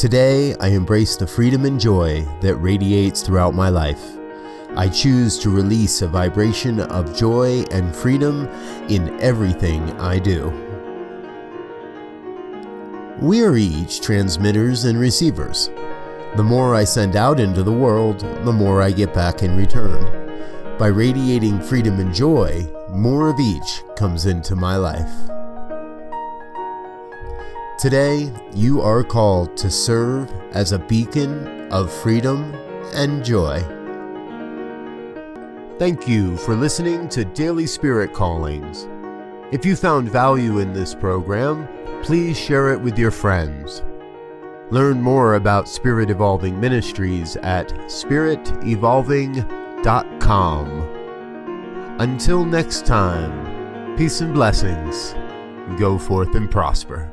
Today, I embrace the freedom and joy that radiates throughout my life. I choose to release a vibration of joy and freedom in everything I do. We are each transmitters and receivers. The more I send out into the world, the more I get back in return. By radiating freedom and joy, more of each comes into my life. Today, you are called to serve as a beacon of freedom and joy. Thank you for listening to Daily Spirit Callings. If you found value in this program, please share it with your friends. Learn more about Spirit Evolving Ministries at spiritevolving.com. Until next time, peace and blessings. Go forth and prosper.